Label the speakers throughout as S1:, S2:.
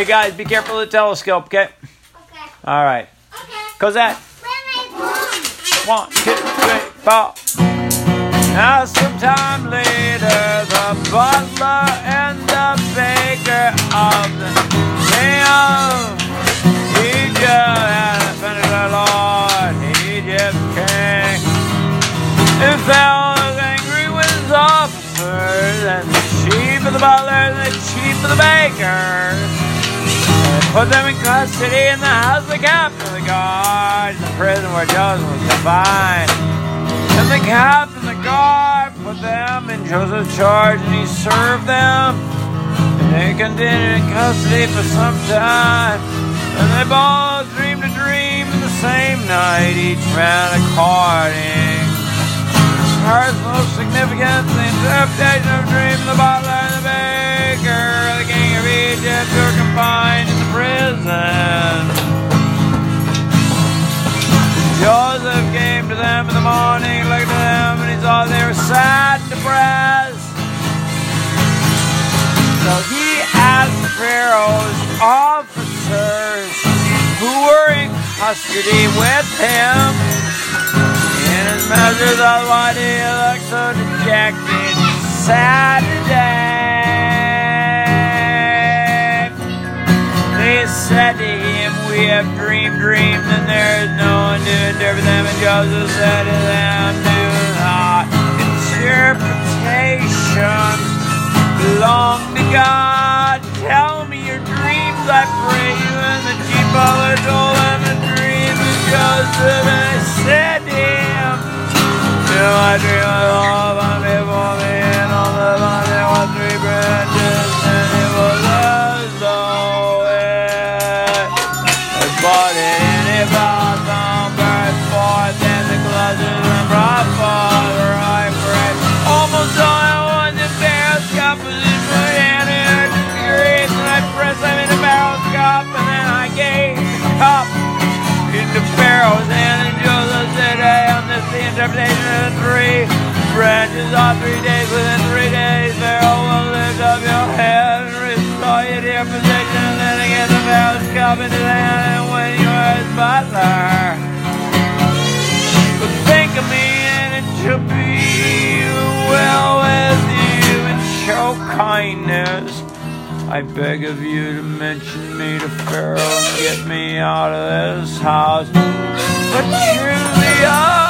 S1: Hey guys, be careful of the telescope, okay?
S2: Okay.
S1: All right.
S2: Okay.
S1: Cosette, one, two, three, four. Now, sometime later, the butler and the baker of the town, Egypt offended the Lord, Egypt king. And fell was angry with his officers and the chief of the butler and the chief of the baker. Put them in custody in the house of the captain of the guard in the prison where Joseph was confined. And the captain of the guard put them in Joseph's charge and he served them. And they continued in custody for some time. And they both dreamed a dream in the same night, each man according Heart's most significant, the interpretation of a dream, the butler and the baker, the king of Egypt, who are confined in. Joseph came to them in the morning, looked at them, and he saw they were sad and depressed. So he asked Pharaoh's officers who were in custody with him. In his measures of what he looked so dejected, sad today. Said to him, We have dreamed dreams, and there is no one to interpret them. And Joseph said to them, the interpretation three branches on three days. Within three days, Pharaoh will lift up your head and restore you to your position, and then again the Pharaoh's cup into the and when you are his butler. But think of me, and it shall be well with you, and show kindness. I beg of you to mention me to Pharaoh and get me out of this house. But truly I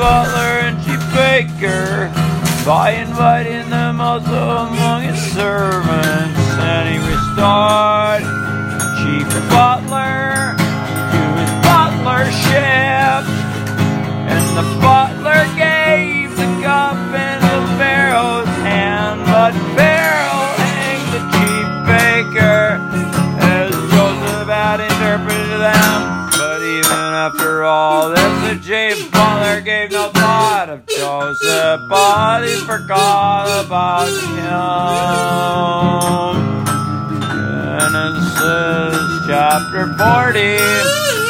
S1: butler and chief baker by inviting them also among his servants, and he restored chief butler to his butlership. And the butler gave the cup into Pharaoh's hand, but Pharaoh hanged the chief baker as Joseph had interpreted them. After all this, the chief butler gave no thought of Joseph, but he forgot about him. Genesis chapter 40.